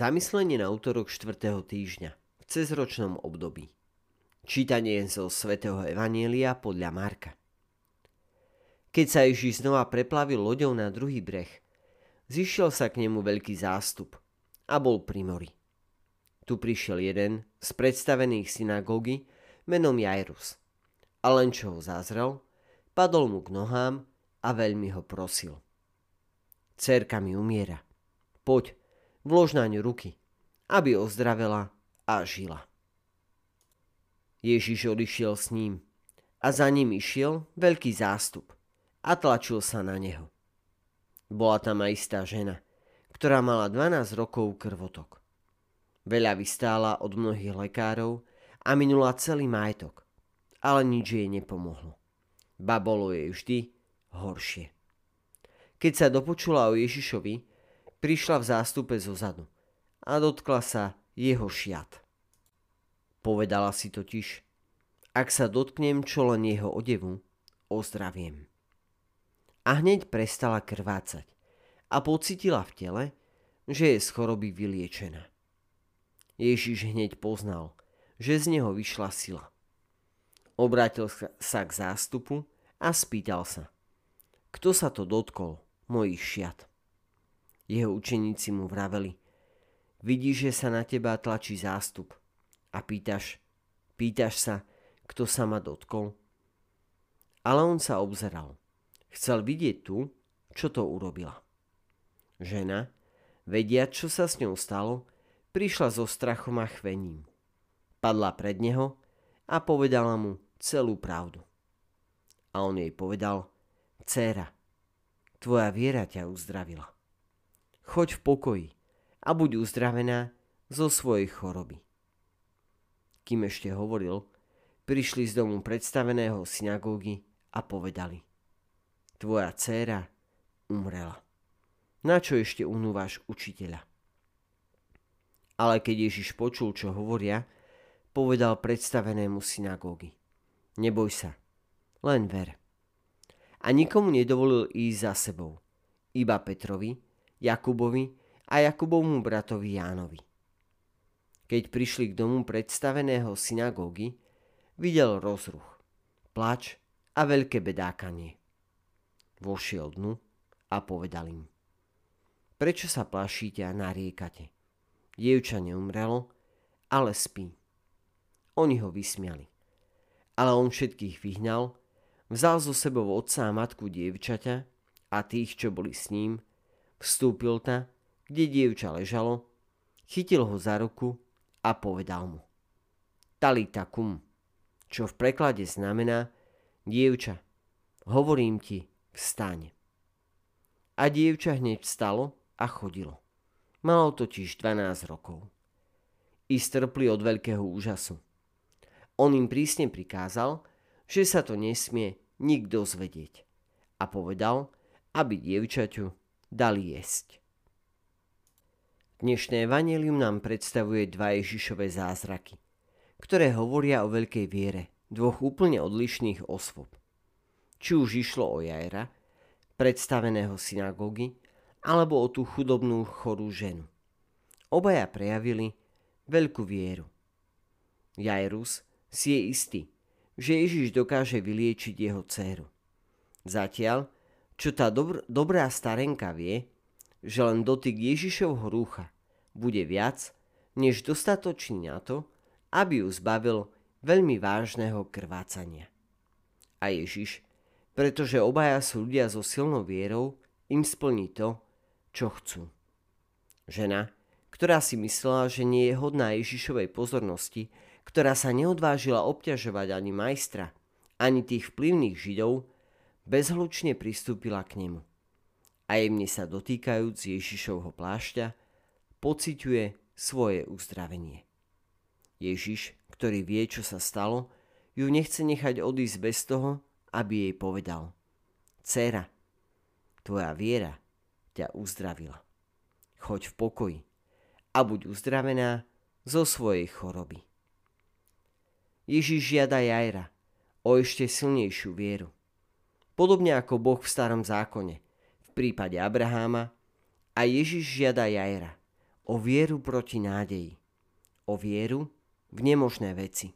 Zamyslenie na útorok 4. týždňa v cezročnom období. Čítanie zo svätého Evanielia podľa Marka. Keď sa Ježíš znova preplavil loďou na druhý breh, zišiel sa k nemu veľký zástup a bol pri mori. Tu prišiel jeden z predstavených synagógy menom Jairus. A len čo ho zazrel, padol mu k nohám a veľmi ho prosil. Cerka mi umiera. Poď, vlož na ruky, aby ozdravela a žila. Ježiš odišiel s ním a za ním išiel veľký zástup a tlačil sa na neho. Bola tam aj istá žena, ktorá mala 12 rokov krvotok. Veľa vystála od mnohých lekárov a minula celý majetok, ale nič jej nepomohlo. Ba jej vždy horšie. Keď sa dopočula o Ježišovi, prišla v zástupe zo zadu a dotkla sa jeho šiat. Povedala si totiž, ak sa dotknem čo len jeho odevu, ozdraviem. A hneď prestala krvácať a pocitila v tele, že je z choroby vyliečená. Ježiš hneď poznal, že z neho vyšla sila. Obrátil sa k zástupu a spýtal sa, kto sa to dotkol mojich šiat. Jeho učeníci mu vraveli, vidíš, že sa na teba tlačí zástup a pýtaš, pýtaš sa, kto sa ma dotkol? Ale on sa obzeral. Chcel vidieť tu, čo to urobila. Žena, vedia, čo sa s ňou stalo, prišla so strachom a chvením. Padla pred neho a povedala mu celú pravdu. A on jej povedal, Céra, tvoja viera ťa uzdravila choď v pokoji a buď uzdravená zo svojej choroby. Kým ešte hovoril, prišli z domu predstaveného synagógy a povedali Tvoja dcéra umrela. Na čo ešte unúvaš učiteľa? Ale keď Ježiš počul, čo hovoria, povedal predstavenému synagógy Neboj sa, len ver. A nikomu nedovolil ísť za sebou, iba Petrovi, Jakubovi a Jakubovmu bratovi Jánovi. Keď prišli k domu predstaveného synagógy, videl rozruch, plač a veľké bedákanie. Vošiel dnu a povedal im. Prečo sa plašíte a nariekate? Dievča neumrelo, ale spí. Oni ho vysmiali. Ale on všetkých vyhnal, vzal zo sebou otca a matku dievčaťa a tých, čo boli s ním, Vstúpil ta, kde dievča ležalo, chytil ho za ruku a povedal mu. Talita kum, čo v preklade znamená dievča, hovorím ti, vstaň. A dievča hneď vstalo a chodilo. Malo totiž 12 rokov. I strpli od veľkého úžasu. On im prísne prikázal, že sa to nesmie nikto zvedieť. A povedal, aby dievčaťu dali jesť. Dnešné evanelium nám predstavuje dva Ježišové zázraky, ktoré hovoria o veľkej viere dvoch úplne odlišných osôb. Či už išlo o Jajra, predstaveného synagógy, alebo o tú chudobnú chorú ženu. Obaja prejavili veľkú vieru. Jairus si je istý, že Ježiš dokáže vyliečiť jeho dceru. Zatiaľ, čo tá dobr- dobrá starenka vie, že len dotyk Ježišovho rúcha bude viac, než dostatočný na to, aby ju zbavil veľmi vážneho krvácania. A Ježiš, pretože obaja sú ľudia so silnou vierou, im splní to, čo chcú. Žena, ktorá si myslela, že nie je hodná Ježišovej pozornosti, ktorá sa neodvážila obťažovať ani majstra, ani tých vplyvných židov, bezhlučne pristúpila k nemu. A jemne sa dotýkajúc Ježišovho plášťa, pociťuje svoje uzdravenie. Ježiš, ktorý vie, čo sa stalo, ju nechce nechať odísť bez toho, aby jej povedal Cera, tvoja viera ťa uzdravila. Choď v pokoji a buď uzdravená zo svojej choroby. Ježiš žiada Jajra o ešte silnejšiu vieru podobne ako Boh v starom zákone, v prípade Abraháma a Ježiš žiada Jajra o vieru proti nádeji, o vieru v nemožné veci.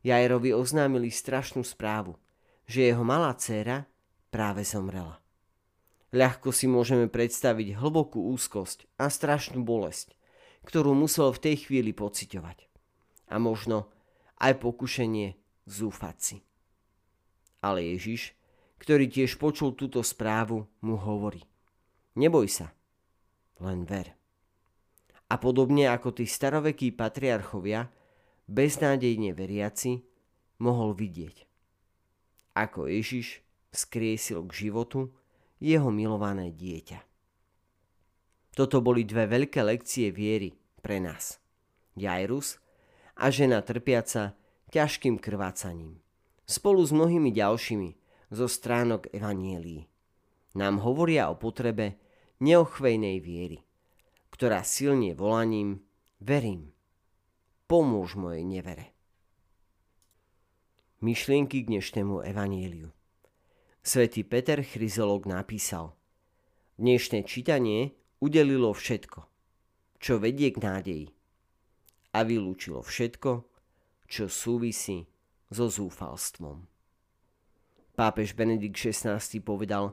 Jairovi oznámili strašnú správu, že jeho malá dcéra práve zomrela. Ľahko si môžeme predstaviť hlbokú úzkosť a strašnú bolesť, ktorú musel v tej chvíli pociťovať. A možno aj pokušenie zúfať si. Ale Ježiš, ktorý tiež počul túto správu, mu hovorí. Neboj sa, len ver. A podobne ako tí starovekí patriarchovia, beznádejne veriaci, mohol vidieť. Ako Ježiš skriesil k životu jeho milované dieťa. Toto boli dve veľké lekcie viery pre nás. Jairus a žena trpiaca ťažkým krvácaním. Spolu s mnohými ďalšími zo stránok Evanielii. Nám hovoria o potrebe neochvejnej viery, ktorá silne volaním verím, pomôž mojej nevere. Myšlienky k dnešnému evaníliu. Svetý Peter Chryzolog napísal Dnešné čítanie udelilo všetko, čo vedie k nádeji a vylúčilo všetko, čo súvisí so zúfalstvom. Pápež Benedikt XVI povedal,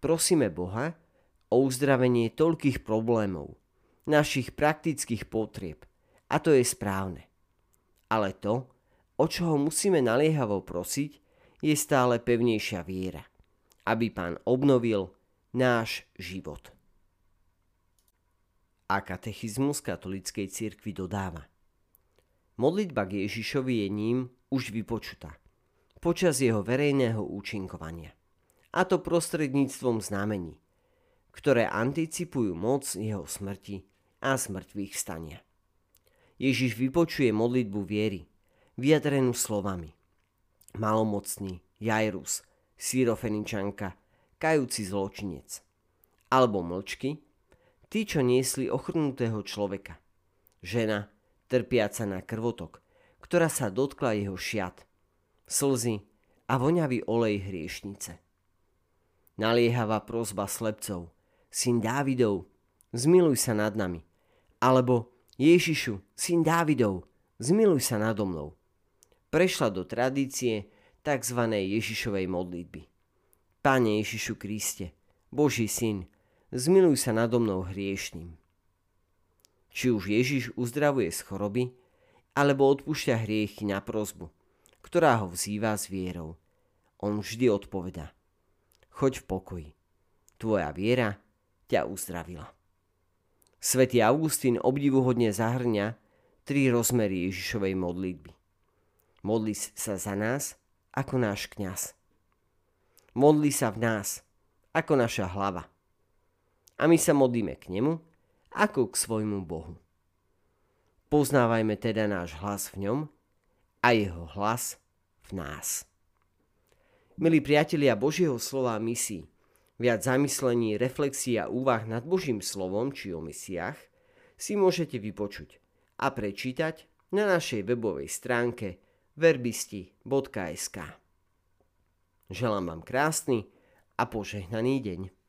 prosíme Boha, o uzdravenie toľkých problémov, našich praktických potrieb. A to je správne. Ale to, o čo ho musíme naliehavo prosiť, je stále pevnejšia viera, aby pán obnovil náš život. A katechizmus katolíckej cirkvi dodáva. Modlitba k Ježišovi je ním už vypočutá počas jeho verejného účinkovania. A to prostredníctvom znamení, ktoré anticipujú moc jeho smrti a smrtvých stania. Ježiš vypočuje modlitbu viery, vyjadrenú slovami. Malomocný, Jairus, Syrofeničanka, kajúci zločinec. Alebo mlčky, tí, čo niesli ochrnutého človeka. Žena, trpiaca na krvotok, ktorá sa dotkla jeho šiat, slzy a voňavý olej hriešnice. Naliehavá prozba slepcov – syn Dávidov, zmiluj sa nad nami. Alebo Ježišu, syn Dávidov, zmiluj sa nado mnou. Prešla do tradície tzv. Ježišovej modlitby. Pane Ježišu Kriste, Boží syn, zmiluj sa nado mnou hriešným. Či už Ježiš uzdravuje z choroby, alebo odpúšťa hriechy na prozbu, ktorá ho vzýva s vierou. On vždy odpoveda. Choď v pokoji. Tvoja viera ťa uzdravila. Svetý Augustín obdivuhodne zahrňa tri rozmery Ježišovej modlitby. Modli sa za nás ako náš kňaz. Modli sa v nás ako naša hlava. A my sa modlíme k nemu ako k svojmu Bohu. Poznávajme teda náš hlas v ňom a jeho hlas v nás. Milí priatelia Božieho slova misií, Viac zamyslení, reflexí a úvah nad Božím slovom či o misiách si môžete vypočuť a prečítať na našej webovej stránke verbisti.sk. Želám vám krásny a požehnaný deň.